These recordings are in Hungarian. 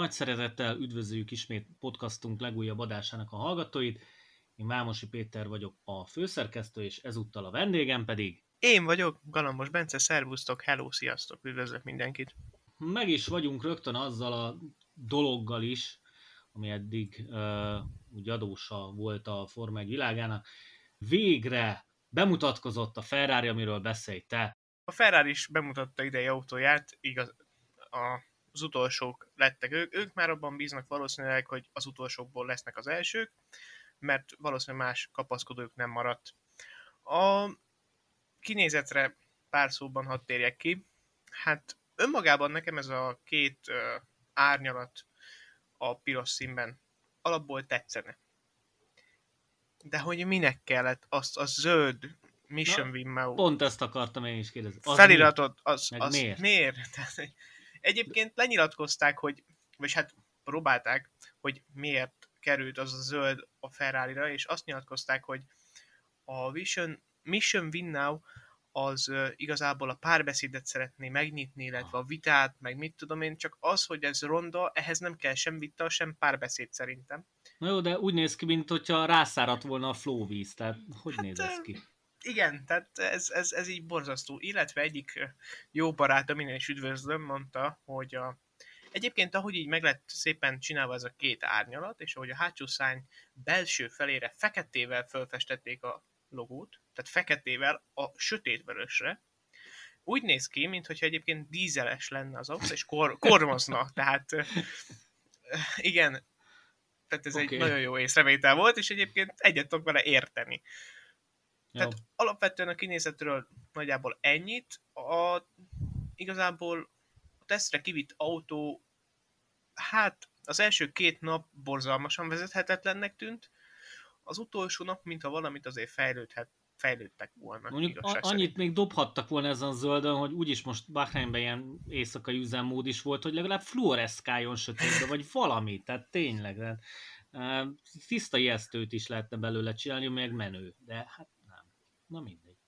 Nagy szeretettel üdvözöljük ismét podcastunk legújabb adásának a hallgatóit. Én Vámosi Péter vagyok a főszerkesztő, és ezúttal a vendégem pedig... Én vagyok, Galambos Bence, szervusztok, hello, sziasztok, üdvözlök mindenkit. Meg is vagyunk rögtön azzal a dologgal is, ami eddig uh, úgy adósa volt a Forma 1 világának. Végre bemutatkozott a Ferrari, amiről beszélj te. A Ferrari is bemutatta idei autóját, igaz, a az utolsók lettek ők. Ők már abban bíznak valószínűleg, hogy az utolsókból lesznek az elsők, mert valószínűleg más kapaszkodók nem maradt. A kinézetre pár szóban hadd térjek ki. Hát önmagában nekem ez a két uh, árnyalat a piros színben alapból tetszene. De hogy minek kellett azt a zöld Mission Wimmel... Pont ezt akartam én is kérdezni. Az feliratot, az, az, az miért? miért? Tehát, Egyébként lenyilatkozták, hogy, vagy hát próbálták, hogy miért került az a zöld a ferrari és azt nyilatkozták, hogy a Vision, Mission Win Now az igazából a párbeszédet szeretné megnyitni, illetve a vitát, meg mit tudom én, csak az, hogy ez ronda, ehhez nem kell sem vita, sem párbeszéd szerintem. Na jó, de úgy néz ki, mint hogyha rászáradt volna a flóvíz, tehát hogy hát, néz ez ki? Igen, tehát ez, ez, ez így borzasztó. Illetve egyik jó barátom, minden is üdvözlöm, mondta, hogy a, egyébként ahogy így meg lett szépen csinálva ez a két árnyalat, és ahogy a hátsó szány belső felére feketével felfestették a logót, tehát feketével a sötétvörösre, úgy néz ki, mintha egyébként dízeles lenne az autó, és kor, kormozna, tehát igen, tehát ez okay. egy nagyon jó észrevétel volt, és egyébként egyet tudok vele érteni. Tehát alapvetően a kinézetről nagyjából ennyit. A, igazából a tesztre kivitt autó, hát az első két nap borzalmasan vezethetetlennek tűnt, az utolsó nap, mintha valamit azért fejlődhet, fejlődtek volna. Mondjuk a, annyit szerint. még dobhattak volna ezen a zöldön, hogy úgyis most Bahreinben ilyen éjszakai üzemmód is volt, hogy legalább fluoreszkáljon sötétbe, vagy valami, tehát tényleg. De, uh, tiszta ijesztőt is lehetne belőle csinálni, meg menő, de hát Na mindegy.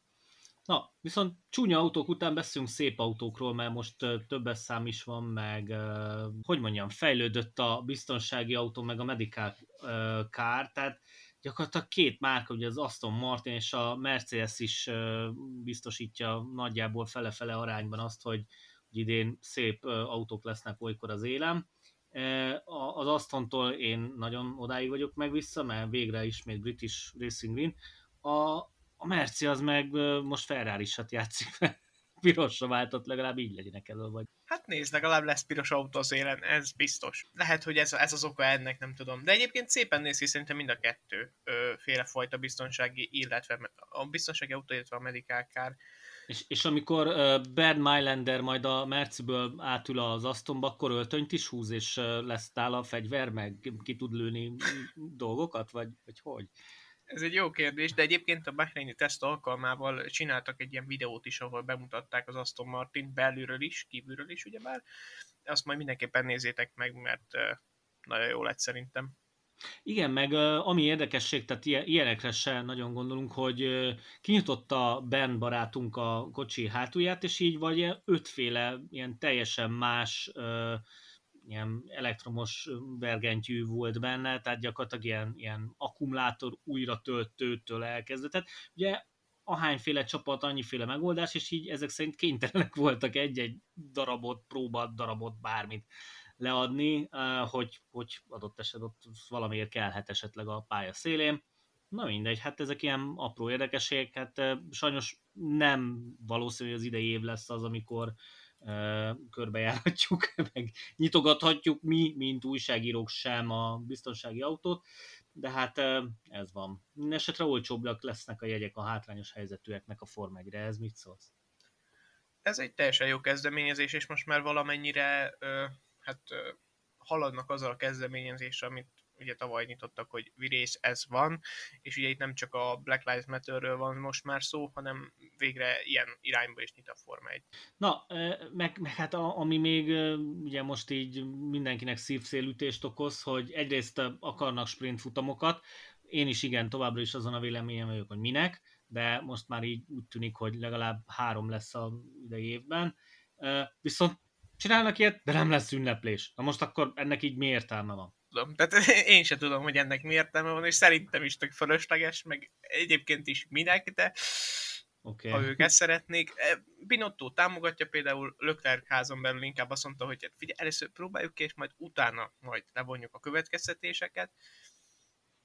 Na, viszont csúnya autók után beszélünk szép autókról, mert most többes szám is van, meg hogy mondjam, fejlődött a biztonsági autó, meg a medical car, tehát gyakorlatilag két márka, ugye az Aston Martin és a Mercedes is biztosítja nagyjából fele-fele arányban azt, hogy, hogy idén szép autók lesznek olykor az élem. Az Astontól én nagyon odáig vagyok meg vissza, mert végre ismét British Racing Green. A, a Merci az meg most ferrari játszik, pirosra váltott, legalább így legyenek elő, vagy. Hát nézd, legalább lesz piros autó az élen, ez biztos. Lehet, hogy ez, ez az oka ennek, nem tudom. De egyébként szépen néz ki szerintem mind a kettő ö, fajta biztonsági, illetve a biztonsági autó, illetve a medical car. És, és amikor uh, Bernd Mailander majd a Merciből átül az Astonba, akkor öltönyt is húz, és uh, lesz tál a fegyver, meg ki tud lőni dolgokat, vagy, vagy hogy? Ez egy jó kérdés, de egyébként a Bahreini teszt alkalmával csináltak egy ilyen videót is, ahol bemutatták az Aston Martin belülről is, kívülről is, ugyebár. Azt majd mindenképpen nézzétek meg, mert nagyon jó lett szerintem. Igen, meg ami érdekesség, tehát ilyenekre se nagyon gondolunk, hogy kinyitotta Ben barátunk a kocsi hátulját, és így vagy ötféle ilyen teljesen más ilyen elektromos vergentyű volt benne, tehát gyakorlatilag ilyen, ilyen akkumulátor újra töltőtől elkezdve. Tehát ugye ahányféle csapat, annyiféle megoldás, és így ezek szerint kénytelenek voltak egy-egy darabot, próbát, darabot, bármit leadni, hogy, hogy adott esetben ott valamiért kellhet esetleg a pálya szélén. Na mindegy, hát ezek ilyen apró érdekességek, hát sajnos nem valószínű, hogy az idei év lesz az, amikor körbejárhatjuk, meg nyitogathatjuk mi, mint újságírók sem a biztonsági autót, de hát ez van. Mindenesetre olcsóbbak lesznek a jegyek a hátrányos helyzetűeknek a Form 1 ez mit szólsz? Ez egy teljesen jó kezdeményezés, és most már valamennyire hát ö, haladnak azzal a kezdeményezésre, amit ugye tavaly nyitottak, hogy virész, ez van, és ugye itt nem csak a Black Lives Matter-ről van most már szó, hanem végre ilyen irányba is nyit a Forma 1. Na, meg, meg hát a, ami még ugye most így mindenkinek szívszélütést okoz, hogy egyrészt akarnak sprint futamokat, én is igen, továbbra is azon a véleményem vagyok, hogy minek, de most már így úgy tűnik, hogy legalább három lesz a idei évben. Viszont csinálnak ilyet, de nem lesz ünneplés. Na most akkor ennek így mi értelme van? Tudom, tehát én sem tudom, hogy ennek mi értelme van, és szerintem is tök fölösleges, meg egyébként is minek, de okay. ha ők ezt szeretnék. E, Binotto támogatja például Leclerc házon belül inkább azt mondta, hogy hát figyelj, először próbáljuk ki, és majd utána majd levonjuk a következtetéseket.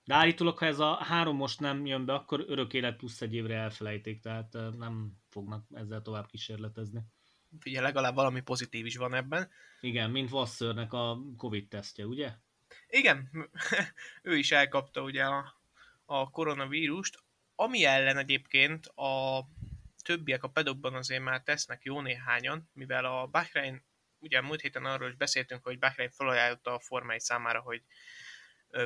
De állítólag, ha ez a három most nem jön be, akkor örök élet plusz egy évre elfelejték, tehát nem fognak ezzel tovább kísérletezni. Figyelj, legalább valami pozitív is van ebben. Igen, mint Vasszörnek a Covid tesztje, ugye? Igen, ő is elkapta ugye a, a koronavírust, ami ellen egyébként a többiek a pedokban azért már tesznek jó néhányan, mivel a Bahrein, ugye múlt héten arról is beszéltünk, hogy Bahrein felajánlotta a Forma 1 számára, hogy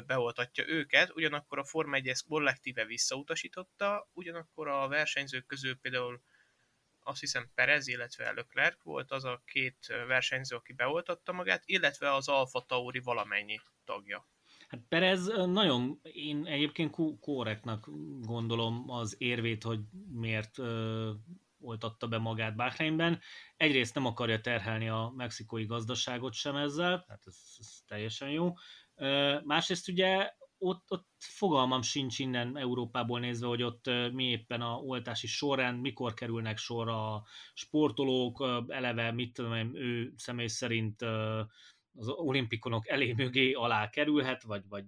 beoltatja őket, ugyanakkor a Forma 1 ezt kollektíve visszautasította, ugyanakkor a versenyzők közül például azt hiszem Perez, illetve Leclerc volt az a két versenyző, aki beoltatta magát, illetve az Alfa Tauri valamennyi tagja. Hát Perez nagyon, én egyébként korrektnak gondolom az érvét, hogy miért ö, oltatta be magát Bahreinben. Egyrészt nem akarja terhelni a mexikói gazdaságot sem ezzel, hát ez, ez teljesen jó. Ö, másrészt ugye ott, ott fogalmam sincs innen Európából nézve, hogy ott mi éppen a oltási sorrend, mikor kerülnek sorra a sportolók, eleve, mit tudom én, ő személy szerint az olimpikonok elé mögé alá kerülhet, vagy, vagy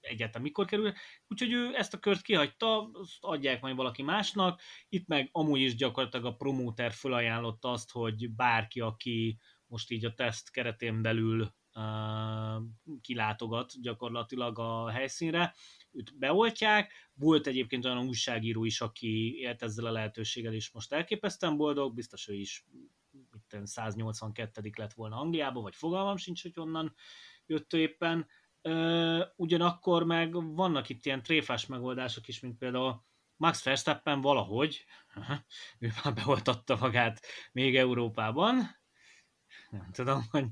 egyáltalán mikor kerül. Úgyhogy ő ezt a kört kihagyta, azt adják majd valaki másnak. Itt meg amúgy is gyakorlatilag a promóter felajánlotta azt, hogy bárki, aki most így a teszt keretén belül kilátogat gyakorlatilag a helyszínre, őt beoltják. Volt egyébként olyan újságíró is, aki élt ezzel a lehetőséggel, és most elképesztően boldog, biztos ő is 182 lett volna Angliába, vagy fogalmam sincs, hogy onnan jött éppen. Ugyanakkor meg vannak itt ilyen tréfás megoldások is, mint például Max Verstappen valahogy, ő már beoltatta magát még Európában, nem tudom, hogy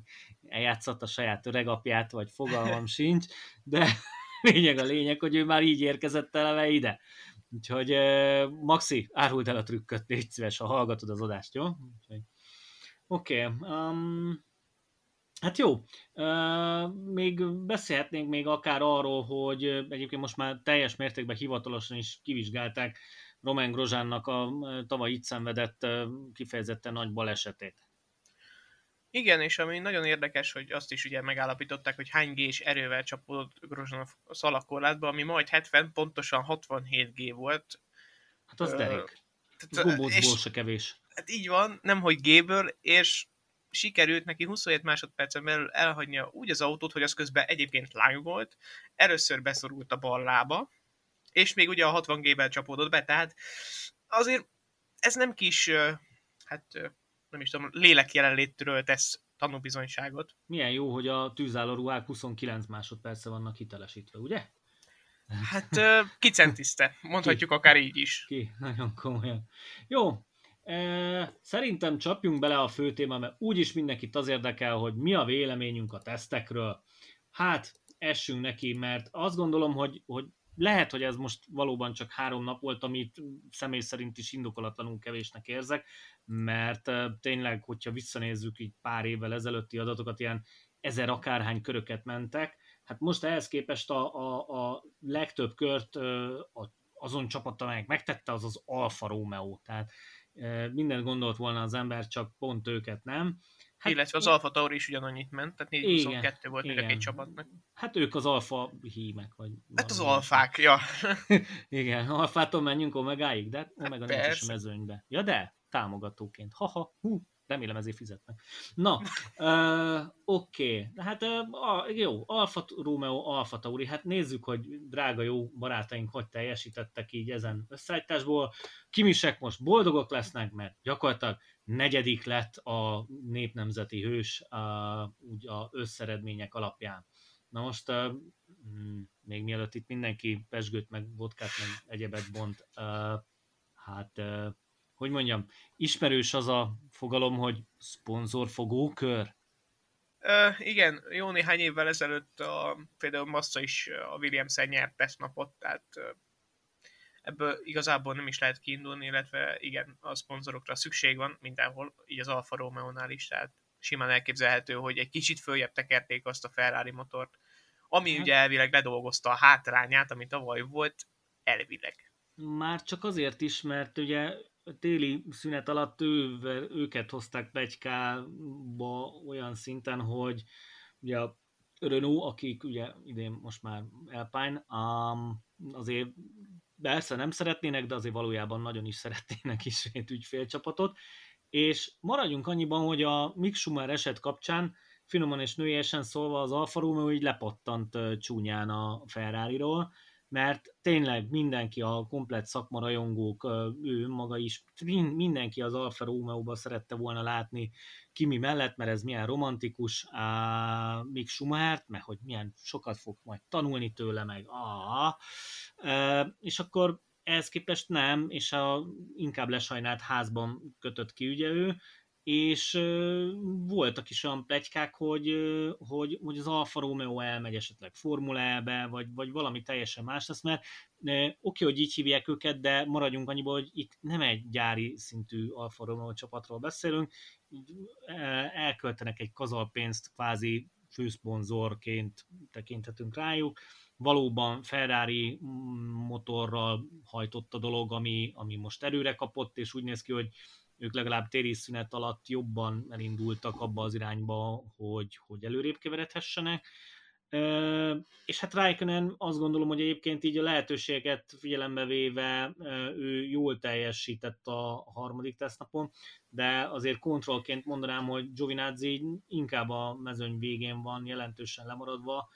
eljátszott a saját öregapját, vagy fogalmam sincs, de lényeg a lényeg, hogy ő már így érkezett eleve ide. Úgyhogy Maxi, árult el a trükköt, légy szíves, ha hallgatod az adást, jó? Oké, okay, um, Hát jó, uh, még beszélhetnénk még akár arról, hogy egyébként most már teljes mértékben hivatalosan is kivizsgálták Romain Grozsánnak a tavaly itt szenvedett kifejezetten nagy balesetét. Igen, és ami nagyon érdekes, hogy azt is ugye megállapították, hogy hány G-s erővel csapódott Grozsan a szalakorlátba, ami majd 70, pontosan 67 G volt. Hát az derék. Gombócból se kevés. Hát így van, nem hogy G-ből, és sikerült neki 27 másodpercen belül elhagynia úgy az autót, hogy az közben egyébként volt, először beszorult a bal lába, és még ugye a 60 G-vel csapódott be, tehát azért ez nem kis, hát nem is tudom, lélek jelenlétről tesz tanúbizonyságot. Milyen jó, hogy a tűzálló ruhák 29 másodperce vannak hitelesítve, ugye? Hát kicentiszte, mondhatjuk ki, akár így is. Ki, nagyon komolyan. Jó, Szerintem csapjunk bele a fő téma, mert úgyis mindenkit az érdekel, hogy mi a véleményünk a tesztekről. Hát, essünk neki, mert azt gondolom, hogy, hogy lehet, hogy ez most valóban csak három nap volt, amit személy szerint is indokolatlanul kevésnek érzek, mert tényleg, hogyha visszanézzük így pár évvel ezelőtti adatokat, ilyen ezer akárhány köröket mentek, hát most ehhez képest a, a, a legtöbb kört azon csapat, amelyek megtette, az az Alfa Romeo, tehát mindent gondolt volna az ember, csak pont őket nem. Hát, Illetve az Alfa Tauri is ugyanannyit ment, tehát 422 volt igen. egy csapatnak. Hát ők az alfa hímek, vagy... Hát az alfák, ja. igen, alfától menjünk omegáig, de omega hát nincs is mezőnybe. Ja de, támogatóként. Haha, hú, remélem ezért fizetnek. Na, uh, oké, okay. hát uh, jó, Alfa Romeo, Alfa Tauri, hát nézzük, hogy drága jó barátaink hogy teljesítettek így ezen összeállításból. Kimisek most boldogok lesznek, mert gyakorlatilag negyedik lett a népnemzeti hős uh, úgy a összeredmények alapján. Na most uh, még mielőtt itt mindenki pesgőt, meg vodkát, meg egyebet bont, uh, hát uh, hogy mondjam, ismerős az a fogalom, hogy szponzorfogókör? Uh, igen, jó néhány évvel ezelőtt a, például Massa is a Williams-en nyert tesztnapot, tehát ebből igazából nem is lehet kiindulni, illetve igen, a szponzorokra szükség van mindenhol, így az Alfa Romeo-nál is, tehát simán elképzelhető, hogy egy kicsit följebb tekerték azt a Ferrari motort, ami hát. ugye elvileg ledolgozta a hátrányát, ami tavaly volt, elvileg. Már csak azért is, mert ugye téli szünet alatt ő, őket hozták Pegykába olyan szinten, hogy ugye a Renault, akik ugye idén most már Alpine, um, azért persze nem szeretnének, de azért valójában nagyon is szeretnének ismét ügyfélcsapatot, és maradjunk annyiban, hogy a Mick Schumer eset kapcsán finoman és nőiesen szólva az Alfa Romeo így lepattant csúnyán a Ferrari-ról, mert tényleg mindenki, a komplet szakmarajongók, ő maga is, mindenki az Alfa Romeo-ba szerette volna látni Kimi mellett, mert ez milyen romantikus, á, Mick Schumachert, mert hogy milyen sokat fog majd tanulni tőle, meg. Ah, és akkor ehhez képest nem, és a inkább lesajnált házban kötött ki ugye ő, és voltak is olyan plegykák, hogy, hogy, hogy az Alfa Romeo elmegy esetleg Formulába, vagy, vagy valami teljesen más lesz, mert oké, okay, hogy így hívják őket, de maradjunk annyiból, hogy itt nem egy gyári szintű Alfa Romeo csapatról beszélünk, elköltenek egy kazalpénzt kvázi főszponzorként tekinthetünk rájuk, valóban Ferrari motorral hajtott a dolog, ami, ami most erőre kapott, és úgy néz ki, hogy ők legalább téri szünet alatt jobban elindultak abba az irányba, hogy, hogy előrébb keveredhessenek. És hát Raikkonen azt gondolom, hogy egyébként így a lehetőséget figyelembe véve ő jól teljesített a harmadik tesztnapon, de azért kontrollként mondanám, hogy Giovinazzi inkább a mezőny végén van jelentősen lemaradva,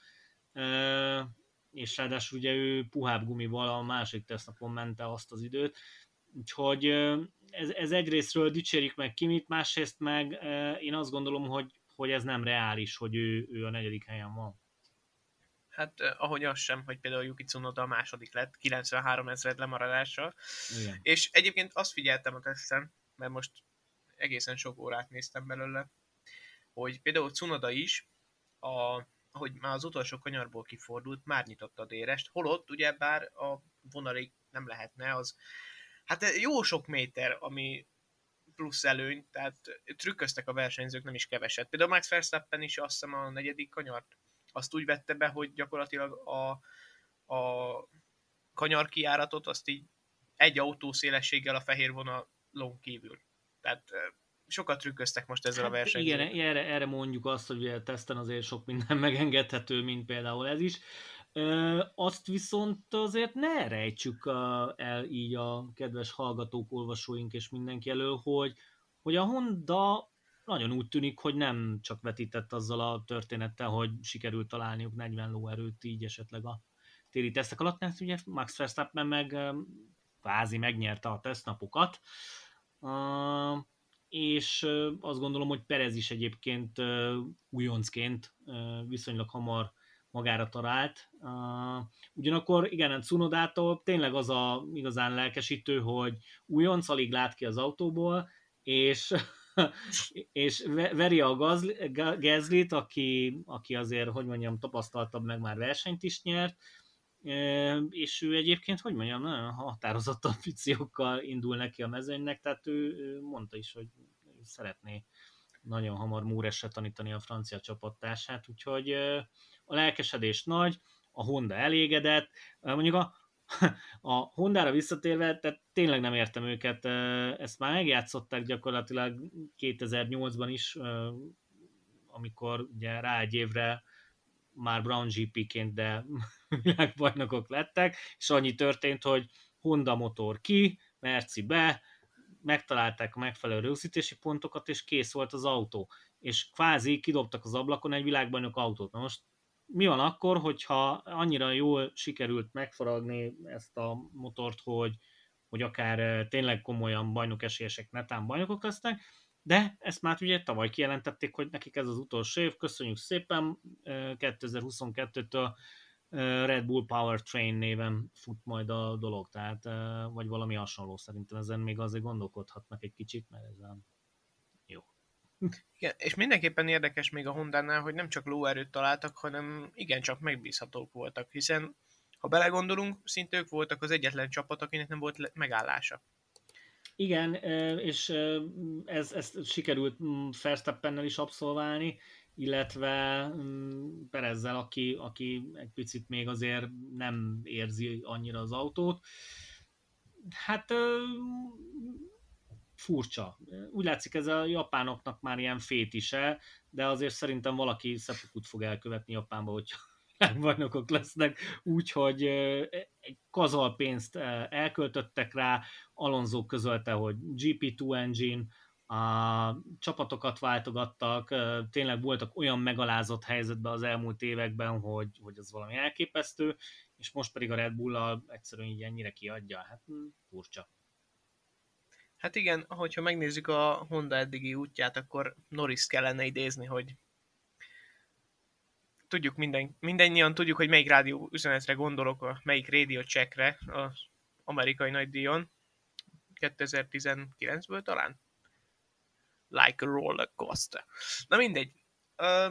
és ráadásul ugye ő puhább gumival a másik tesztnapon mente azt az időt, úgyhogy ez, ez egyrésztről dicsérjük meg Kimit, másrészt meg én azt gondolom, hogy, hogy ez nem reális, hogy ő, ő a negyedik helyen van. Hát ahogy az sem, hogy például Yuki Tsunoda a második lett, 93 ezred lemaradással. Igen. És egyébként azt figyeltem a teszten, mert most egészen sok órát néztem belőle, hogy például Tsunoda is, a, ahogy már az utolsó kanyarból kifordult, már nyitotta a dérest, holott ugye bár a vonalig nem lehetne, az hát jó sok méter, ami plusz előny, tehát trükköztek a versenyzők nem is keveset. Például Max Verstappen is azt hiszem a negyedik kanyart azt úgy vette be, hogy gyakorlatilag a, a kanyar kiáratot azt így egy autó szélességgel a fehér vonalon kívül. Tehát sokat trükköztek most ezzel hát a versenyzővel. Igen, erre, erre mondjuk azt, hogy a teszten azért sok minden megengedhető, mint például ez is. Azt viszont azért ne rejtsük el így a kedves hallgatók, olvasóink és mindenki elő, hogy, hogy a Honda nagyon úgy tűnik, hogy nem csak vetített azzal a történettel, hogy sikerült találniuk 40 lóerőt így esetleg a téli tesztek alatt, mert ugye Max Verstappen meg kvázi megnyerte a tesztnapokat, és azt gondolom, hogy Perez is egyébként újoncként viszonylag hamar magára talált. Uh, ugyanakkor igen, Cunodától tényleg az a igazán lelkesítő, hogy újonc alig lát ki az autóból, és és veri a Gazlit, aki, aki azért, hogy mondjam, tapasztaltabb, meg már versenyt is nyert, és ő egyébként, hogy mondjam, nagyon határozott ambíciókkal indul neki a mezőnynek, tehát ő, ő mondta is, hogy szeretné nagyon hamar Múresre tanítani a francia csapattársát, úgyhogy a lelkesedés nagy, a Honda elégedett, mondjuk a, a Hondára visszatérve, tehát tényleg nem értem őket, ezt már megjátszották gyakorlatilag 2008-ban is, amikor ugye rá egy évre már Brown GP-ként, de világbajnokok lettek, és annyi történt, hogy Honda motor ki, Merci be, megtalálták a megfelelő rögzítési pontokat, és kész volt az autó. És kvázi kidobtak az ablakon egy világbajnok autót. Na most mi van akkor, hogyha annyira jól sikerült megfaragni ezt a motort, hogy, hogy akár tényleg komolyan bajnok esélyesek netán bajnokok lesznek, de ezt már ugye tavaly kijelentették, hogy nekik ez az utolsó év, köszönjük szépen, 2022-től eh, eh, Red Bull Powertrain néven fut majd a dolog, tehát vagy valami hasonló szerintem ezen még azért gondolkodhatnak egy kicsit, mert ez igen, és mindenképpen érdekes még a Honda-nál, hogy nem csak lóerőt találtak, hanem igencsak megbízhatók voltak, hiszen ha belegondolunk, szinte ők voltak az egyetlen csapat, akinek nem volt megállása. Igen, és ez, ezt sikerült Verstappennel is abszolválni, illetve mm, Perezzel, aki, aki egy picit még azért nem érzi annyira az autót. Hát furcsa. Úgy látszik ez a japánoknak már ilyen fétise, de azért szerintem valaki szepukut fog elkövetni Japánba, hogyha bajnokok lesznek, úgyhogy egy kazal pénzt elköltöttek rá, Alonso közölte, hogy GP2 engine, a csapatokat váltogattak, tényleg voltak olyan megalázott helyzetben az elmúlt években, hogy, hogy ez valami elképesztő, és most pedig a Red Bull-al egyszerűen így ennyire kiadja. Hát hm, furcsa. Hát igen, hogyha megnézzük a Honda eddigi útját, akkor Norris kellene idézni, hogy tudjuk minden, mindannyian tudjuk, hogy melyik rádió üzenetre gondolok, melyik radio checkre az amerikai nagydíjon. 2019-ből talán? Like a roller coaster. Na mindegy. Ö,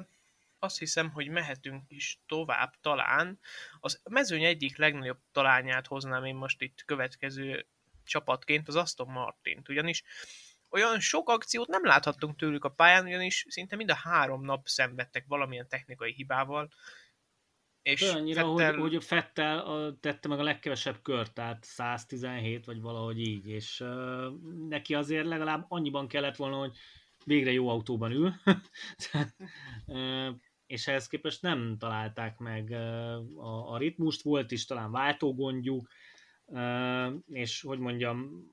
azt hiszem, hogy mehetünk is tovább talán. Az mezőny egyik legnagyobb talányát hoznám én most itt következő csapatként, az Aston Martint. Ugyanis olyan sok akciót nem láthattunk tőlük a pályán, ugyanis szinte mind a három nap szenvedtek valamilyen technikai hibával. És annyira, Fettel... hogy, hogy Fettel a, tette meg a legkevesebb kört, tehát 117 vagy valahogy így, és uh, neki azért legalább annyiban kellett volna, hogy végre jó autóban ül, uh, és ehhez képest nem találták meg uh, a, a ritmust, volt is talán váltógondjuk, és hogy mondjam,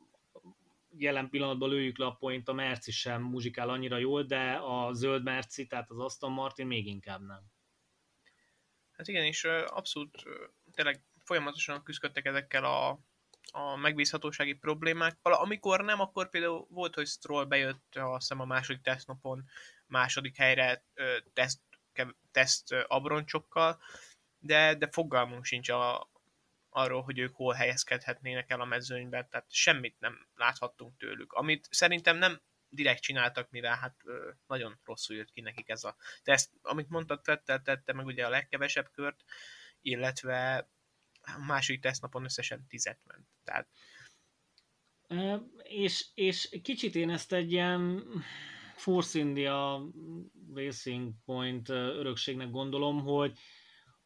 jelen pillanatban lőjük le a point, a Merci sem muzsikál annyira jól, de a zöld Merci, tehát az Aston Martin még inkább nem. Hát igen, és abszolút tényleg folyamatosan küzdöttek ezekkel a, a megbízhatósági problémákkal. Amikor nem, akkor például volt, hogy Stroll bejött a szem a második tesztnapon második helyre teszt, teszt abroncsokkal, de, de fogalmunk sincs a, arról, hogy ők hol helyezkedhetnének el a mezőnyben, tehát semmit nem láthattunk tőlük. Amit szerintem nem direkt csináltak, mivel hát ö, nagyon rosszul jött ki nekik ez a teszt. Amit mondtad, Fettel tette meg ugye a legkevesebb kört, illetve a második tesztnapon összesen tizet ment. Tehát... És, és kicsit én ezt egy ilyen Force India Racing Point örökségnek gondolom, hogy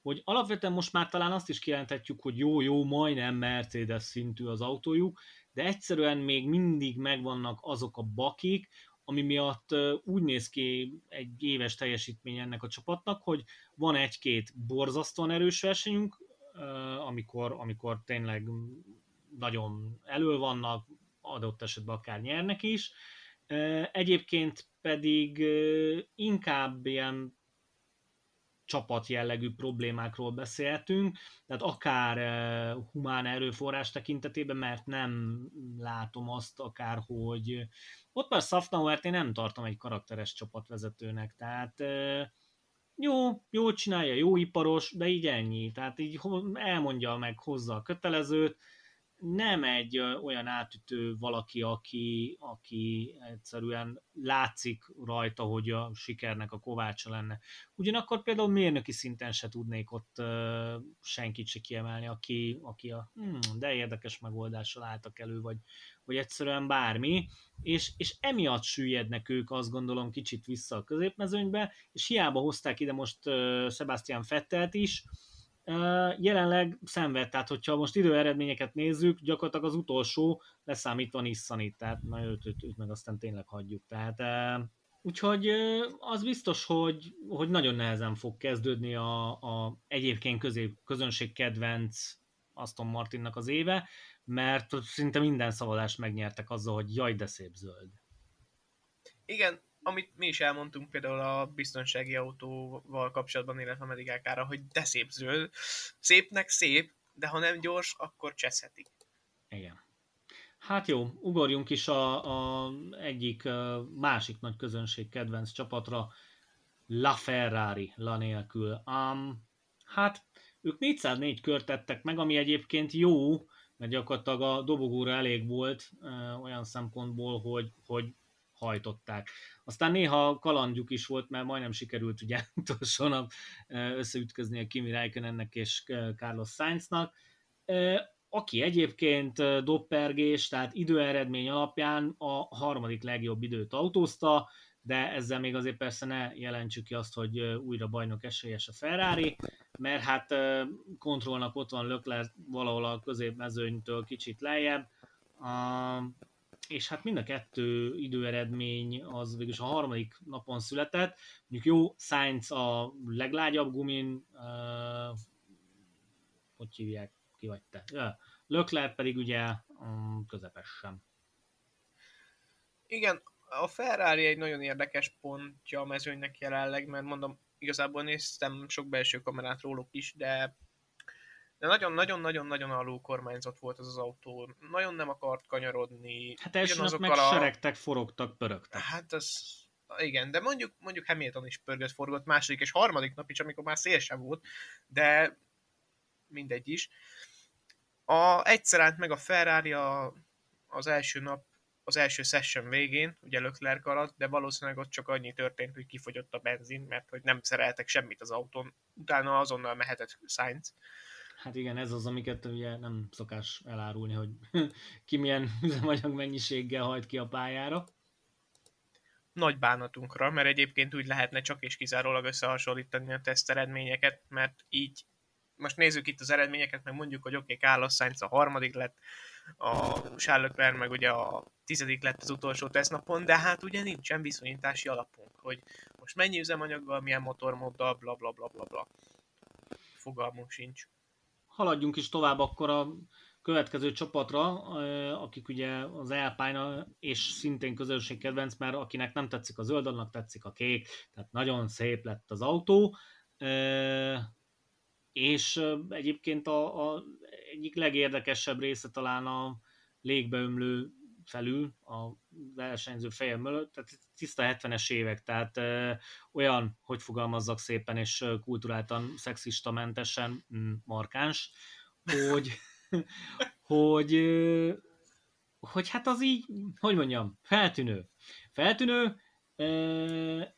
hogy alapvetően most már talán azt is kijelenthetjük, hogy jó-jó, majdnem Mercedes szintű az autójuk, de egyszerűen még mindig megvannak azok a bakik, ami miatt úgy néz ki egy éves teljesítmény ennek a csapatnak, hogy van egy-két borzasztóan erős versenyünk, amikor, amikor tényleg nagyon elő vannak, adott esetben akár nyernek is. Egyébként pedig inkább ilyen csapat jellegű problémákról beszéltünk, tehát akár uh, humán erőforrás tekintetében, mert nem látom azt akár, hogy ott már Safnauert én nem tartom egy karakteres csapatvezetőnek, tehát uh, jó, jó csinálja, jó iparos, de így ennyi, tehát így elmondja meg, hozza a kötelezőt, nem egy olyan átütő valaki, aki, aki egyszerűen látszik rajta, hogy a sikernek a kovácsa lenne. Ugyanakkor például mérnöki szinten se tudnék ott senkit se kiemelni, aki, aki a hmm, de érdekes megoldással álltak elő, vagy, vagy egyszerűen bármi, és, és emiatt süllyednek ők azt gondolom kicsit vissza a középmezőnybe, és hiába hozták ide most Sebastian Fettelt is, jelenleg szenved, tehát hogyha most időeredményeket nézzük, gyakorlatilag az utolsó leszámítva Nissanit, tehát na őt, őt, őt meg aztán tényleg hagyjuk. Tehát Úgyhogy az biztos, hogy, hogy nagyon nehezen fog kezdődni a, a egyébként közé, közönség kedvenc Aston Martinnak az éve, mert szinte minden szavazást megnyertek azzal, hogy jaj, de szép zöld. Igen, amit mi is elmondtunk például a biztonsági autóval kapcsolatban, illetve a medikákára, hogy de szép zöld. Szépnek szép, de ha nem gyors, akkor cseszhetik. Igen. Hát jó, ugorjunk is a, a egyik másik nagy közönség kedvenc csapatra, La Ferrari, La nélkül. Um, hát ők 404 kört tettek meg, ami egyébként jó, mert gyakorlatilag a dobogóra elég volt ö, olyan szempontból, hogy, hogy hajtották. Aztán néha kalandjuk is volt, mert majdnem sikerült ugye utolsó nap összeütközni a Kimi Räikkönennek és Carlos Sainznak. aki egyébként doppergés, tehát időeredmény alapján a harmadik legjobb időt autózta, de ezzel még azért persze ne jelentsük ki azt, hogy újra bajnok esélyes a Ferrari, mert hát kontrollnak ott van Lökler valahol a középmezőnytől kicsit lejjebb, és hát mind a kettő időeredmény az végülis a harmadik napon született. Mondjuk jó, Sainz a leglágyabb gumin, hogy hívják, ki vagy te? Ja. Lökler pedig ugye um, közepesen. Igen, a Ferrari egy nagyon érdekes pontja a mezőnynek jelenleg, mert mondom, igazából néztem sok belső kamerát róluk is, de de nagyon-nagyon-nagyon-nagyon alul kormányzott volt az az autó. Nagyon nem akart kanyarodni. Hát első nap meg a... seregtek, forogtak, pörögtek. Hát az, igen, de mondjuk, mondjuk Hamilton is pörgött, forgott második és harmadik nap is, amikor már szél sem volt, de mindegy is. A, egyszer állt meg a Ferrari a, az első nap, az első session végén, ugye Leclerc alatt, de valószínűleg ott csak annyi történt, hogy kifogyott a benzin, mert hogy nem szereltek semmit az autón. Utána azonnal mehetett Sainz. Hát igen, ez az, amiket ugye nem szokás elárulni, hogy ki milyen üzemanyag mennyiséggel hajt ki a pályára. Nagy bánatunkra, mert egyébként úgy lehetne csak és kizárólag összehasonlítani a teszt eredményeket, mert így most nézzük itt az eredményeket, meg mondjuk, hogy oké, okay, Carlos Sainz a harmadik lett, a Charles meg ugye a tizedik lett az utolsó tesztnapon, de hát ugye nincsen viszonyítási alapunk, hogy most mennyi üzemanyaggal, milyen motormóddal, bla bla bla bla bla. Fogalmunk sincs. Haladjunk is tovább akkor a következő csapatra, akik ugye az Alpine és szintén közönségkedvenc, mert akinek nem tetszik a zöld, annak tetszik a kék, tehát nagyon szép lett az autó. És egyébként a, a egyik legérdekesebb része talán a légbeömlő felül a versenyző fejem mögött, tehát tiszta 70-es évek, tehát ö, olyan, hogy fogalmazzak szépen és kulturáltan, szexista mentesen mm, markáns, hogy, hogy, hogy hát az így, hogy mondjam, feltűnő. Feltűnő,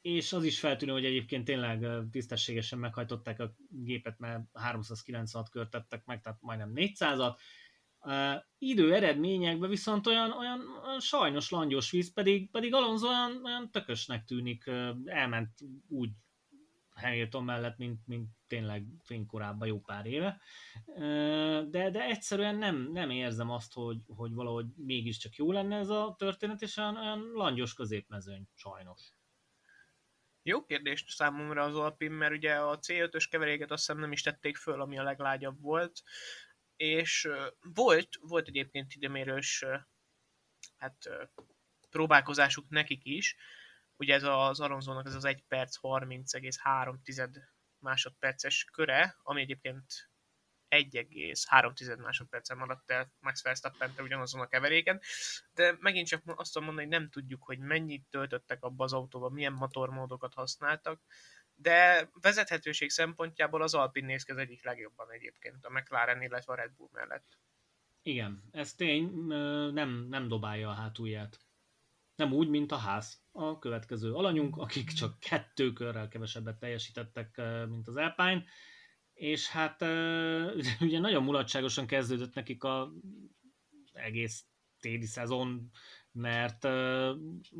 és az is feltűnő, hogy egyébként tényleg tisztességesen meghajtották a gépet, mert 396 kört tettek meg, tehát majdnem 400-at. Idő eredményekben viszont olyan, olyan, olyan sajnos langyos víz, pedig, pedig Alonso olyan, olyan tökösnek tűnik, elment úgy Hamilton mellett, mint, mint tényleg fénykorában jó pár éve. De, de egyszerűen nem, nem érzem azt, hogy, hogy valahogy mégiscsak jó lenne ez a történet, és olyan, olyan langyos középmezőny, sajnos. Jó kérdés számomra az Alpin, mert ugye a C5-ös keveréket azt hiszem nem is tették föl, ami a leglágyabb volt, és volt, volt egyébként időmérős hát, próbálkozásuk nekik is, ugye ez az Alonso-nak ez az 1 perc 30,3 másodperces köre, ami egyébként 1,3 másodpercen maradt el Max verstappen ugyanazon a keveréken, de megint csak azt tudom mondani, hogy nem tudjuk, hogy mennyit töltöttek abba az autóba, milyen motormódokat használtak, de vezethetőség szempontjából az Alpine néz ki az egyik legjobban egyébként, a McLaren, illetve a Red Bull mellett. Igen, ez tény, nem, nem dobálja a hátulját. Nem úgy, mint a ház. A következő alanyunk, akik csak kettő körrel kevesebbet teljesítettek, mint az Alpine, és hát ugye nagyon mulatságosan kezdődött nekik a egész téli szezon, mert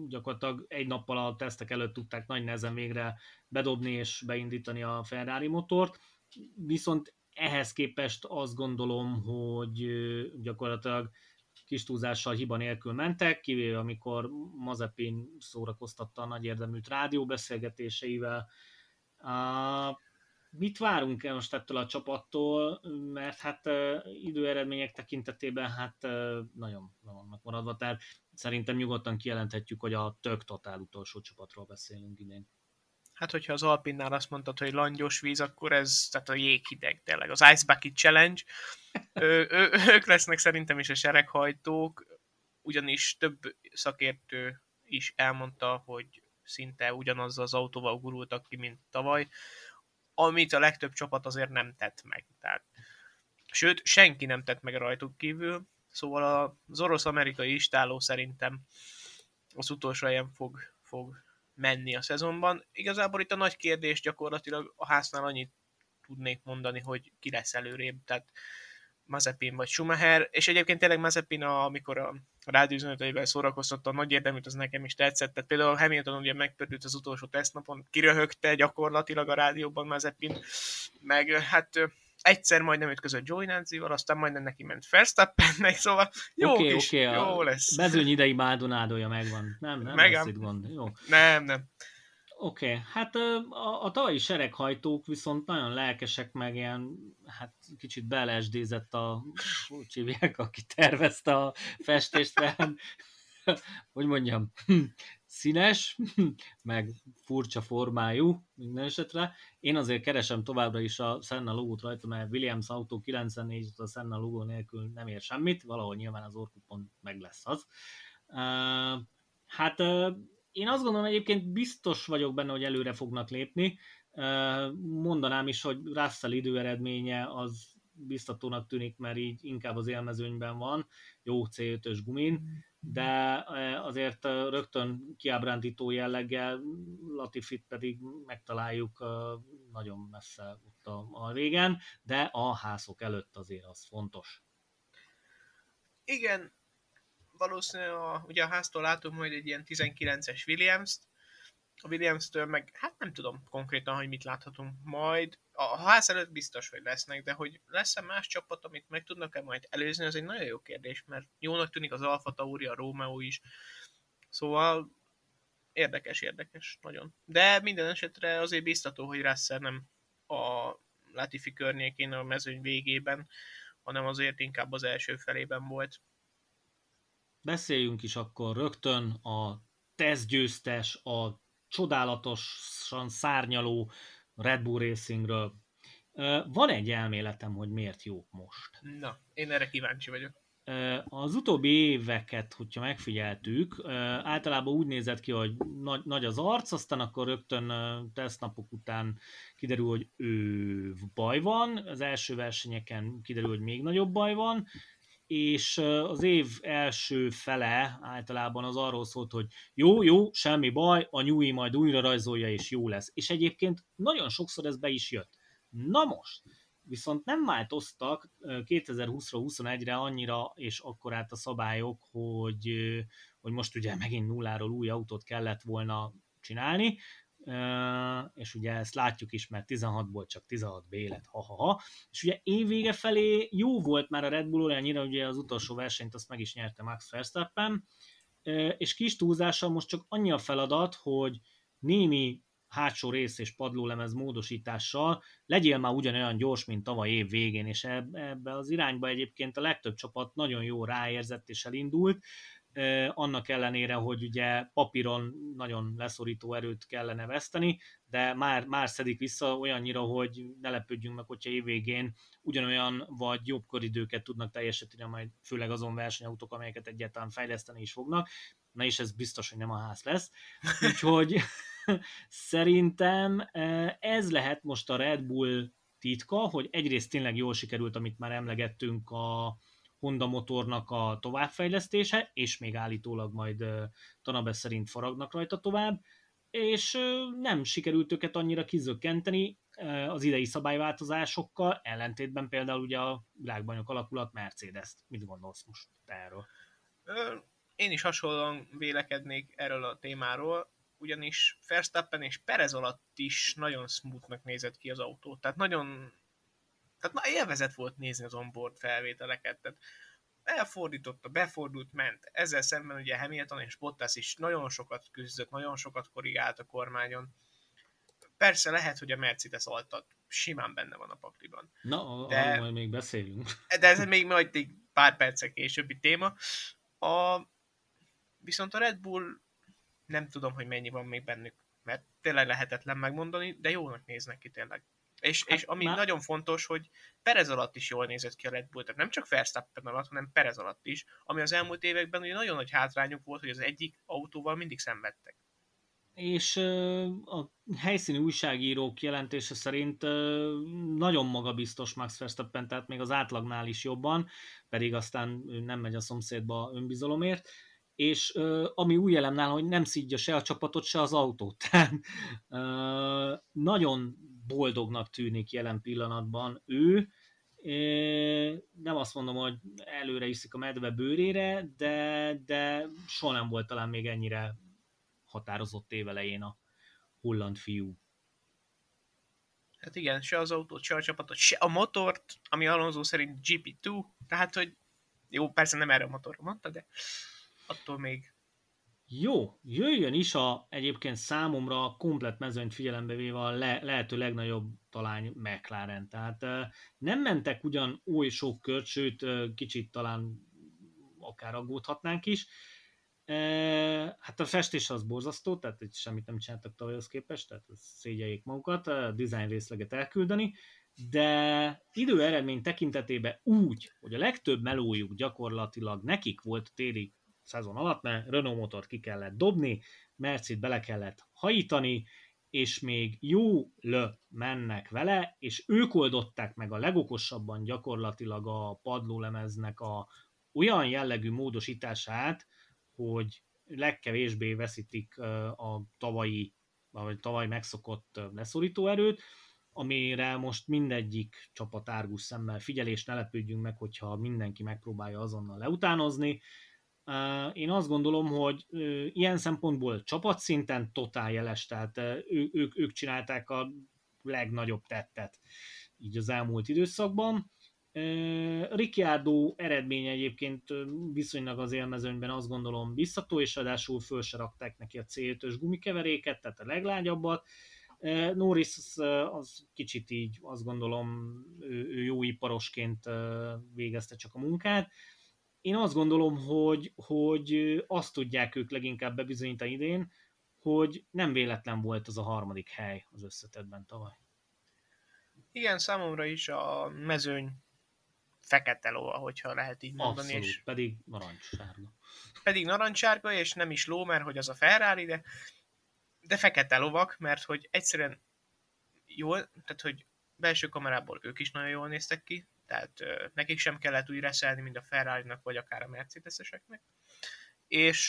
gyakorlatilag egy nappal a tesztek előtt tudták nagy nehezen végre bedobni és beindítani a Ferrari motort, viszont ehhez képest azt gondolom, hogy gyakorlatilag kis túlzással hiba nélkül mentek, kivéve amikor Mazepin szórakoztatta a nagy érdeműt rádióbeszélgetéseivel. Uh, mit várunk el most ettől a csapattól, mert hát uh, időeredmények tekintetében hát uh, nagyon le vannak maradva, tehát szerintem nyugodtan kijelenthetjük, hogy a tök totál utolsó csapatról beszélünk idén. Hát, hogyha az Alpinnál azt mondtad, hogy langyos víz, akkor ez, tehát a jéghideg tényleg, az Ice Bucket Challenge. Ő, ő, ők lesznek szerintem is a sereghajtók, ugyanis több szakértő is elmondta, hogy szinte ugyanaz az autóval gurultak ki, mint tavaly, amit a legtöbb csapat azért nem tett meg. Tehát, sőt, senki nem tett meg rajtuk kívül, szóval az orosz-amerikai istáló szerintem az utolsó helyen fog, fog menni a szezonban. Igazából itt a nagy kérdés gyakorlatilag a háznál annyit tudnék mondani, hogy ki lesz előrébb, tehát Mazepin vagy Schumacher, és egyébként tényleg Mazepin, amikor a rádióüzeneteivel szórakoztatta a nagy érdeműt, az nekem is tetszett. Tehát például Hamilton ugye megpördült az utolsó tesztnapon, kiröhögte gyakorlatilag a rádióban Mazepin, meg hát egyszer majdnem ütközött Joey Nancy-val, aztán majdnem neki ment Verstappennek, szóval jó okay, kis, okay, jó lesz. Bezőny idei Mádonádója megvan. Nem, nem Megem. lesz itt gond. Jó. Nem, nem. Oké, okay. hát a, a tavalyi sereghajtók viszont nagyon lelkesek, meg ilyen, hát kicsit beleesdézett a, hívják, aki tervezte a festést, mert, hogy mondjam, színes, meg furcsa formájú minden esetre. Én azért keresem továbbra is a Senna logót rajta, mert Williams autó 94 a Senna logó nélkül nem ér semmit, valahol nyilván az orkupon meg lesz az. Hát én azt gondolom egyébként biztos vagyok benne, hogy előre fognak lépni. Mondanám is, hogy Russell időeredménye az biztatónak tűnik, mert így inkább az élmezőnyben van, jó C5-ös gumin, de azért rögtön kiábrándító jelleggel, Latifit pedig megtaláljuk nagyon messze ott a, a régen, de a házok előtt azért az fontos. Igen, valószínűleg a, ugye a háztól látunk majd egy ilyen 19-es Williams-t, a Williams-től meg, hát nem tudom konkrétan, hogy mit láthatunk majd. A ház előtt biztos, hogy lesznek, de hogy lesz-e más csapat, amit meg tudnak-e majd előzni, az egy nagyon jó kérdés, mert jónak tűnik az Alfa Tauri, a Romeo is. Szóval érdekes, érdekes, nagyon. De minden esetre azért biztató, hogy Russell nem a Latifi környékén a mezőny végében, hanem azért inkább az első felében volt. Beszéljünk is akkor rögtön a tesztgyőztes, a csodálatosan szárnyaló Red Bull Racingről. Van egy elméletem, hogy miért jók most. Na, én erre kíváncsi vagyok. Az utóbbi éveket, hogyha megfigyeltük, általában úgy nézett ki, hogy nagy, nagy az arc, aztán akkor rögtön tesztnapok után kiderül, hogy ő baj van, az első versenyeken kiderül, hogy még nagyobb baj van, és az év első fele általában az arról szólt, hogy jó, jó, semmi baj, a nyúi majd újra rajzolja, és jó lesz. És egyébként nagyon sokszor ez be is jött. Na most, viszont nem változtak 2020-ra, 21-re annyira és akkor át a szabályok, hogy, hogy most ugye megint nulláról új autót kellett volna csinálni, és ugye ezt látjuk is, mert 16-ból csak 16 B ha-ha-ha, és ugye évvége felé jó volt már a Red Bull olyannyira, ugye az utolsó versenyt azt meg is nyerte Max Verstappen, és kis túlzással most csak annyi a feladat, hogy némi hátsó rész és padlólemez módosítással legyél már ugyanolyan gyors, mint tavaly év végén, és ebbe az irányba egyébként a legtöbb csapat nagyon jó ráérzett és elindult, annak ellenére, hogy ugye papíron nagyon leszorító erőt kellene veszteni, de már, már szedik vissza olyannyira, hogy ne lepődjünk meg, hogyha évvégén ugyanolyan vagy jobb koridőket tudnak teljesíteni, majd főleg azon versenyautók, amelyeket egyáltalán fejleszteni is fognak, na és ez biztos, hogy nem a ház lesz. Úgyhogy szerintem ez lehet most a Red Bull titka, hogy egyrészt tényleg jól sikerült, amit már emlegettünk a, Honda motornak a továbbfejlesztése, és még állítólag majd Tanabe szerint faragnak rajta tovább, és nem sikerült őket annyira kizökkenteni az idei szabályváltozásokkal, ellentétben például ugye a világbajnok alakulat Mercedes-t. Mit gondolsz most erről? Én is hasonlóan vélekednék erről a témáról, ugyanis Verstappen és Perez alatt is nagyon smoothnak nézett ki az autó. Tehát nagyon tehát na, élvezet volt nézni az onboard felvételeket. Tehát elfordította, befordult, ment. Ezzel szemben ugye Hamilton és Bottas is nagyon sokat küzdött, nagyon sokat korrigált a kormányon. Persze lehet, hogy a Mercedes altat simán benne van a pakliban. Na, de, majd még beszélünk. De ez még majd egy pár percek későbbi téma. A, viszont a Red Bull nem tudom, hogy mennyi van még bennük, mert tényleg lehetetlen megmondani, de jónak néznek ki tényleg. És, hát, és ami már... nagyon fontos, hogy Perez alatt is jól nézett ki a Red Bull, tehát nem csak Verstappen alatt, hanem Perez alatt is, ami az elmúlt években ugye nagyon nagy hátrányuk volt, hogy az egyik autóval mindig szenvedtek. És a helyszíni újságírók jelentése szerint nagyon magabiztos Max Verstappen, tehát még az átlagnál is jobban, pedig aztán nem megy a szomszédba önbizalomért, és ami új elemnál, hogy nem szidja se a csapatot, se az autót. Tehát nagyon boldognak tűnik jelen pillanatban ő, Nem azt mondom, hogy előre iszik a medve bőrére, de, de soha nem volt talán még ennyire határozott évelején a holland fiú. Hát igen, se az autót, se a csapatot, se a motort, ami Alonso szerint GP2, tehát hogy jó, persze nem erre a motorra mondta, de attól még jó, jöjjön is a egyébként számomra komplet mezőnyt figyelembe véve a le, lehető legnagyobb talán McLaren. Tehát nem mentek ugyan oly sok kört, sőt kicsit talán akár aggódhatnánk is. Hát a festés az borzasztó, tehát itt semmit nem csináltak tavalyhoz képest, tehát szégyeljék magukat, a design részleget elküldeni, de idő eredmény tekintetében úgy, hogy a legtöbb melójuk gyakorlatilag nekik volt téli szezon alatt, mert Renault motort ki kellett dobni, Mercit bele kellett hajítani, és még jó lö mennek vele, és ők oldották meg a legokosabban gyakorlatilag a padlólemeznek a olyan jellegű módosítását, hogy legkevésbé veszítik a tavalyi, vagy tavaly megszokott leszorító erőt, amire most mindegyik csapat árgus szemmel figyelés, ne lepődjünk meg, hogyha mindenki megpróbálja azonnal leutánozni, én azt gondolom, hogy ilyen szempontból csapatszinten totál jeles, tehát ők, ők csinálták a legnagyobb tettet így az elmúlt időszakban. Ricciardo eredménye egyébként viszonylag az élmezőnyben azt gondolom biztató, és ráadásul föl se rakták neki a C5-ös gumikeveréket, tehát a leglágyabbat. Norris az kicsit így azt gondolom ő, ő jó iparosként végezte csak a munkát én azt gondolom, hogy, hogy azt tudják ők leginkább bebizonyítani idén, hogy nem véletlen volt az a harmadik hely az összetetben tavaly. Igen, számomra is a mezőny fekete ló, hogyha lehet így mondani. Abszolút, és pedig narancssárga. Pedig narancssárga, és nem is ló, mert hogy az a Ferrari, de, de fekete lovak, mert hogy egyszerűen jól, tehát hogy belső kamerából ők is nagyon jól néztek ki, tehát nekik sem kellett úgy reszelni, mint a ferrari vagy akár a Mercedes-eseknek. És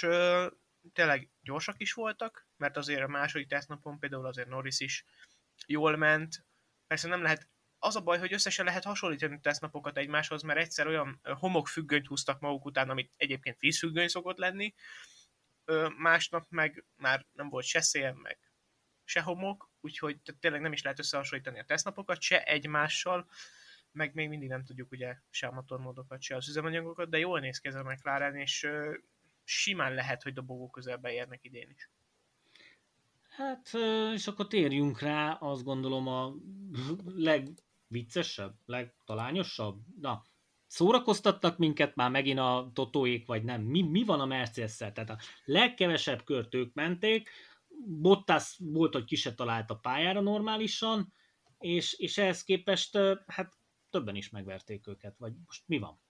tényleg gyorsak is voltak, mert azért a második tesztnapon például azért Norris is jól ment. Persze nem lehet az a baj, hogy összesen lehet hasonlítani tesztnapokat egymáshoz, mert egyszer olyan homokfüggönyt húztak maguk után, amit egyébként vízfüggöny szokott lenni, másnap meg már nem volt se szél, meg se homok, úgyhogy tényleg nem is lehet összehasonlítani a tesztnapokat se egymással, meg még mindig nem tudjuk ugye se a motormódokat, se az üzemanyagokat, de jól néz ki ez a McLaren, és simán lehet, hogy dobogó közelbe érnek idén is. Hát, és akkor térjünk rá, azt gondolom a legviccesebb, legtalányosabb, na, szórakoztattak minket már megint a totóék, vagy nem? Mi, mi van a mercedes Tehát a legkevesebb kört ők menték, Bottas volt, hogy ki se talált a pályára normálisan, és, és ehhez képest hát többen is megverték őket, vagy most mi van?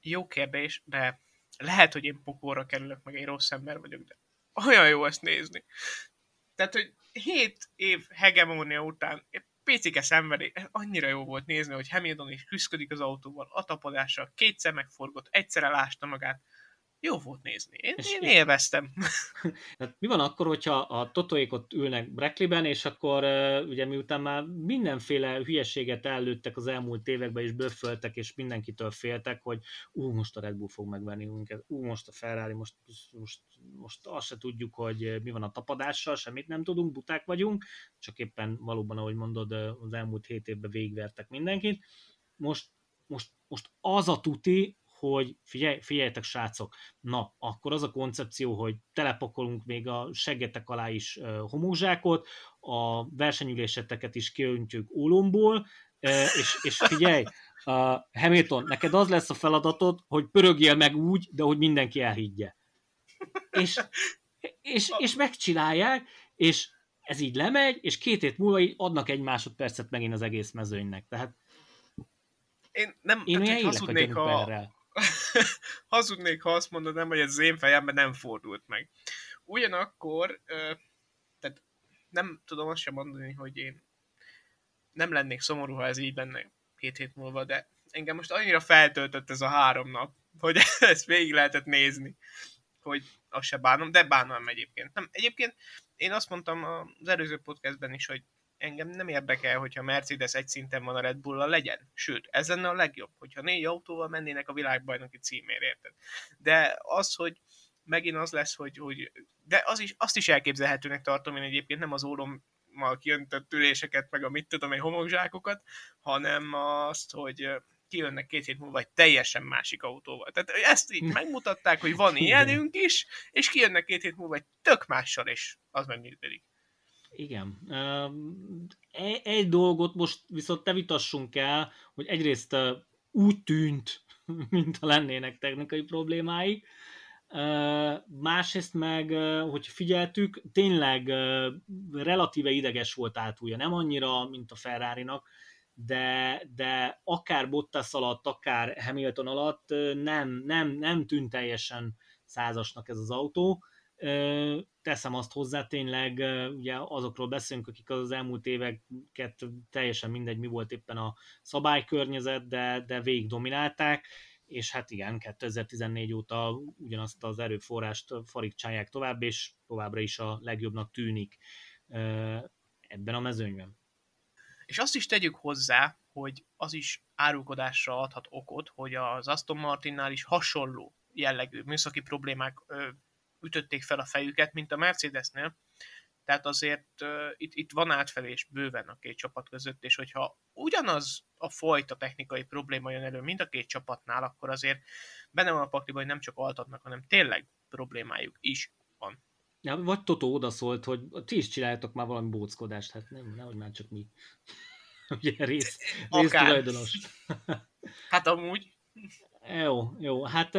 Jó kérdés, de lehet, hogy én pokóra kerülök, meg egy rossz ember vagyok, de olyan jó ezt nézni. Tehát, hogy 7 év hegemónia után picike szenvedés, annyira jó volt nézni, hogy Hamilton is küzdködik az autóval, a tapadással, kétszer megforgott, egyszer elásta magát, jó volt nézni. Én, és én élveztem. Hát mi van akkor, hogyha a totóék ott ülnek Breckleyben, és akkor ugye miután már mindenféle hülyeséget ellőttek az elmúlt években, és böfföltek, és mindenkitől féltek, hogy ú, most a Red Bull fog megvenni minket, ú, most a Ferrari, most, most, most azt se tudjuk, hogy mi van a tapadással, semmit nem tudunk, buták vagyunk, csak éppen valóban, ahogy mondod, az elmúlt hét évben végvertek mindenkit. Most, most, most az a tuti, hogy figyelj, figyeljetek srácok, na, akkor az a koncepció, hogy telepakolunk még a seggetek alá is homózsákot, a versenyüléseteket is kiöntjük ólomból, és, és figyelj, uh, Hamilton, neked az lesz a feladatod, hogy pörögjél meg úgy, de hogy mindenki elhiggye. És, és, és megcsinálják, és ez így lemegy, és két hét múlva így adnak egy másodpercet megint az egész mezőnynek. Tehát én nem én tehát, hazudnék, a, hazudnék, ha azt mondanám, hogy ez az én fejemben nem fordult meg. Ugyanakkor, tehát nem tudom azt sem mondani, hogy én nem lennék szomorú, ha ez így lenne két hét múlva, de engem most annyira feltöltött ez a három nap, hogy ezt végig lehetett nézni, hogy azt se bánom, de bánom egyébként. Nem, egyébként én azt mondtam az előző podcastben is, hogy engem nem érdekel, hogyha Mercedes egy szinten van a Red bull legyen. Sőt, ez lenne a legjobb, hogyha négy autóval mennének a világbajnoki címért, érted? De az, hogy megint az lesz, hogy, hogy de az is, azt is elképzelhetőnek tartom én egyébként, nem az órommal kiöntött üléseket, meg a mit tudom, egy homokzsákokat, hanem azt, hogy kijönnek két hét múlva egy teljesen másik autóval. Tehát ezt így megmutatták, hogy van ilyenünk is, és kijönnek két hét múlva egy tök mással, és az meg működik. Igen. E, egy dolgot most viszont te vitassunk el, hogy egyrészt úgy tűnt, mint ha lennének technikai problémái, másrészt meg, hogy figyeltük, tényleg relatíve ideges volt átúja, nem annyira, mint a Ferrari-nak, de, de akár Bottas alatt, akár Hamilton alatt nem, nem, nem tűnt teljesen százasnak ez az autó. Teszem azt hozzá, tényleg ugye azokról beszélünk, akik az elmúlt éveket teljesen mindegy, mi volt éppen a szabálykörnyezet, de, de végig dominálták, és hát igen, 2014 óta ugyanazt az erőforrást farigcsálják tovább, és továbbra is a legjobbnak tűnik ebben a mezőnyben. És azt is tegyük hozzá, hogy az is árulkodásra adhat okot, hogy az Aston Martinnál is hasonló jellegű műszaki problémák ütötték fel a fejüket, mint a Mercedesnél. Tehát azért uh, itt, itt van átfelés bőven a két csapat között, és hogyha ugyanaz a fajta technikai probléma jön elő mind a két csapatnál, akkor azért benne van a pakliban, hogy nem csak altatnak, hanem tényleg problémájuk is van. Ja, vagy Totó odaszólt, hogy ti is csináljátok már valami bóckodást, hát nem, nehogy már csak mi. Ugye rész, rész tulajdonos. hát amúgy. Jó, jó. Hát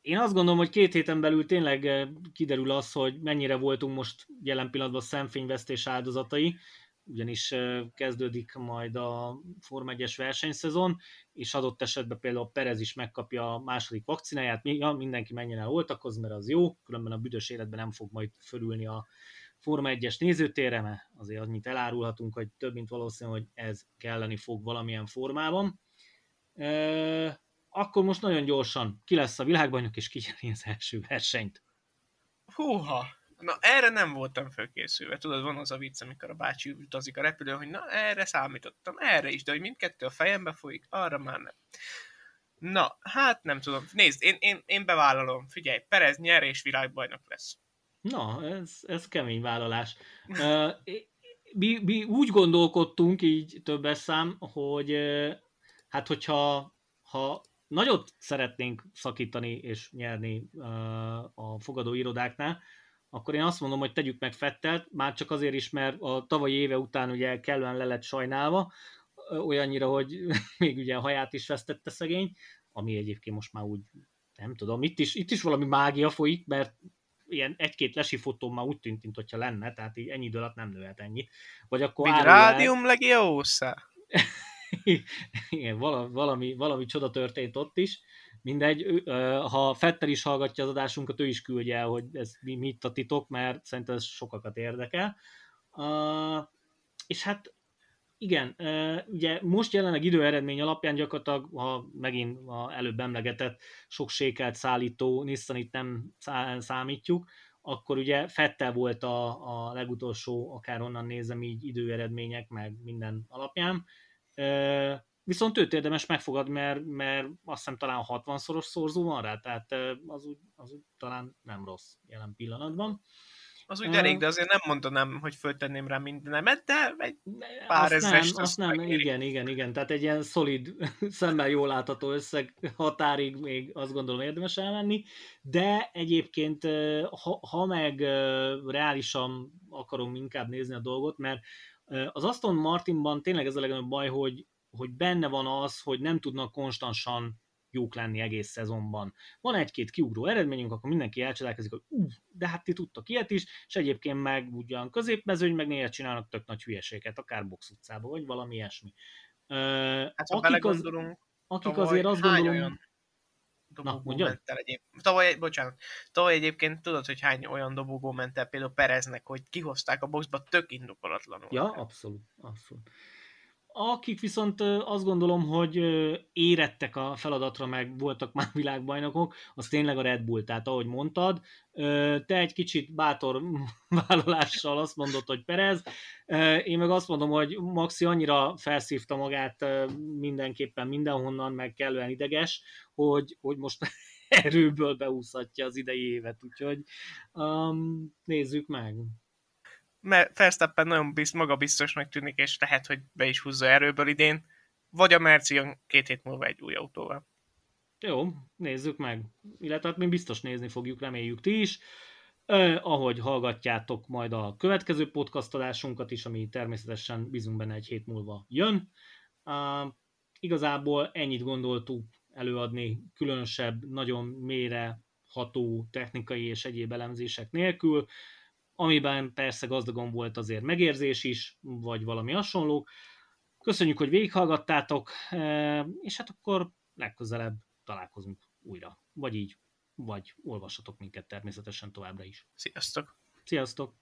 én azt gondolom, hogy két héten belül tényleg kiderül az, hogy mennyire voltunk most jelen pillanatban szemfényvesztés áldozatai, ugyanis kezdődik majd a Forma 1-es versenyszezon, és adott esetben például Perez is megkapja a második vakcináját, ja, mindenki menjen el oltakozni, mert az jó, különben a büdös életben nem fog majd fölülni a Forma 1-es nézőtérre, mert azért annyit elárulhatunk, hogy több mint valószínű, hogy ez kelleni fog valamilyen formában. E- akkor most nagyon gyorsan ki lesz a világbajnok, és ki az első versenyt. Húha! Na erre nem voltam fölkészülve. Tudod, van az a vicc, amikor a bácsi utazik a repülőn, hogy na erre számítottam, erre is, de hogy mindkettő a fejembe folyik, arra már nem. Na, hát nem tudom. Nézd, én, én, én bevállalom. Figyelj, Perez nyer és világbajnok lesz. Na, ez, ez kemény vállalás. uh, mi, mi úgy gondolkodtunk így többes szám, hogy hát hogyha ha nagyot szeretnénk szakítani és nyerni a fogadó irodáknál, akkor én azt mondom, hogy tegyük meg Fettelt, már csak azért is, mert a tavalyi éve után ugye kellően le lett sajnálva, olyannyira, hogy még ugye a haját is vesztette szegény, ami egyébként most már úgy, nem tudom, itt is, itt is valami mágia folyik, mert ilyen egy-két lesi fotón már úgy tűnt, mintha lenne, tehát így ennyi idő alatt nem nőhet ennyit. Vagy akkor rádium legiosa. Igen, valami, valami csoda történt ott is. Mindegy, ha Fetter is hallgatja az adásunkat, ő is küldje el, hogy ez mi, mit a titok, mert szerintem ez sokakat érdekel. És hát igen, ugye most jelenleg időeredmény alapján gyakorlatilag, ha megint a előbb emlegetett sok sékelt szállító Nissan itt nem számítjuk, akkor ugye Fettel volt a, a legutolsó, akárhonnan nézem így időeredmények, meg minden alapján, Viszont őt érdemes megfogadni, mert, mert azt hiszem talán 60-szoros szorzó van rá, tehát az úgy, az úgy talán nem rossz jelen pillanatban. Az úgy elég, de azért nem mondanám, hogy föltenném rá mindenemet, de egy pár azt nem, azt nem, megéri. igen, igen, igen, tehát egy ilyen szolid, szemmel jól látható összeg határig még azt gondolom érdemes elmenni, de egyébként ha, ha meg reálisan akarom inkább nézni a dolgot, mert az Aston Martinban tényleg ez a legnagyobb baj, hogy, hogy benne van az, hogy nem tudnak konstansan jók lenni egész szezonban. Van egy-két kiugró eredményünk, akkor mindenki elcsodálkozik, hogy uh, de hát ti tudtak ilyet is, és egyébként meg ugyan középmezőny, meg néha csinálnak tök nagy hülyeséget, akár box utcába, vagy valami ilyesmi. Hát, akik, az, akik azért azt gondolom... Olyan dobogó Na, ment el egyébként. Tavaly, bocsánat, tavaly egyébként tudod, hogy hány olyan dobogó ment el például Pereznek, hogy kihozták a boxba tök indokolatlanul. Ja, abszolút, abszolút. Akik viszont azt gondolom, hogy érettek a feladatra, meg voltak már világbajnokok, az tényleg a Red Bull. Tehát ahogy mondtad, te egy kicsit bátor vállalással azt mondod, hogy Perez, én meg azt mondom, hogy Maxi annyira felszívta magát mindenképpen mindenhonnan, meg kellően ideges, hogy, hogy most erőből beúszhatja az idei évet, úgyhogy um, nézzük meg Verstappen nagyon bizt, magabiztosnak tűnik, és lehet, hogy be is húzza erőből idén, vagy a Merci két hét múlva egy új autóval. Jó, nézzük meg. Illetve hát mi biztos nézni fogjuk, reméljük ti is. Eh, ahogy hallgatjátok majd a következő podcast adásunkat is, ami természetesen bízunk benne egy hét múlva jön. Uh, igazából ennyit gondoltuk előadni különösebb, nagyon mélyre ható technikai és egyéb elemzések nélkül amiben persze gazdagon volt azért megérzés is, vagy valami hasonló. Köszönjük, hogy végighallgattátok, e, és hát akkor legközelebb találkozunk újra. Vagy így, vagy olvassatok minket természetesen továbbra is. Sziasztok! Sziasztok!